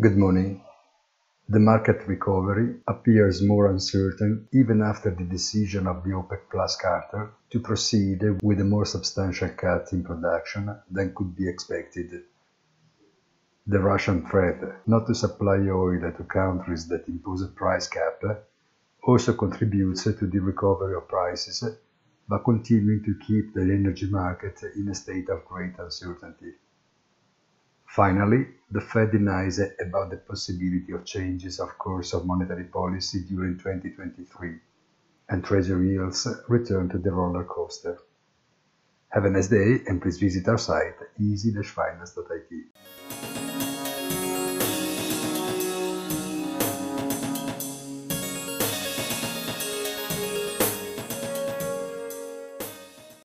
Good morning. The market recovery appears more uncertain even after the decision of the OPEC Plus cartel to proceed with a more substantial cut in production than could be expected. The Russian threat not to supply oil to countries that impose a price cap also contributes to the recovery of prices by continuing to keep the energy market in a state of great uncertainty. Finally, the Fed denies about the possibility of changes of course of monetary policy during 2023, and Treasury yields return to the roller coaster. Have a nice day and please visit our site easy-finance.it.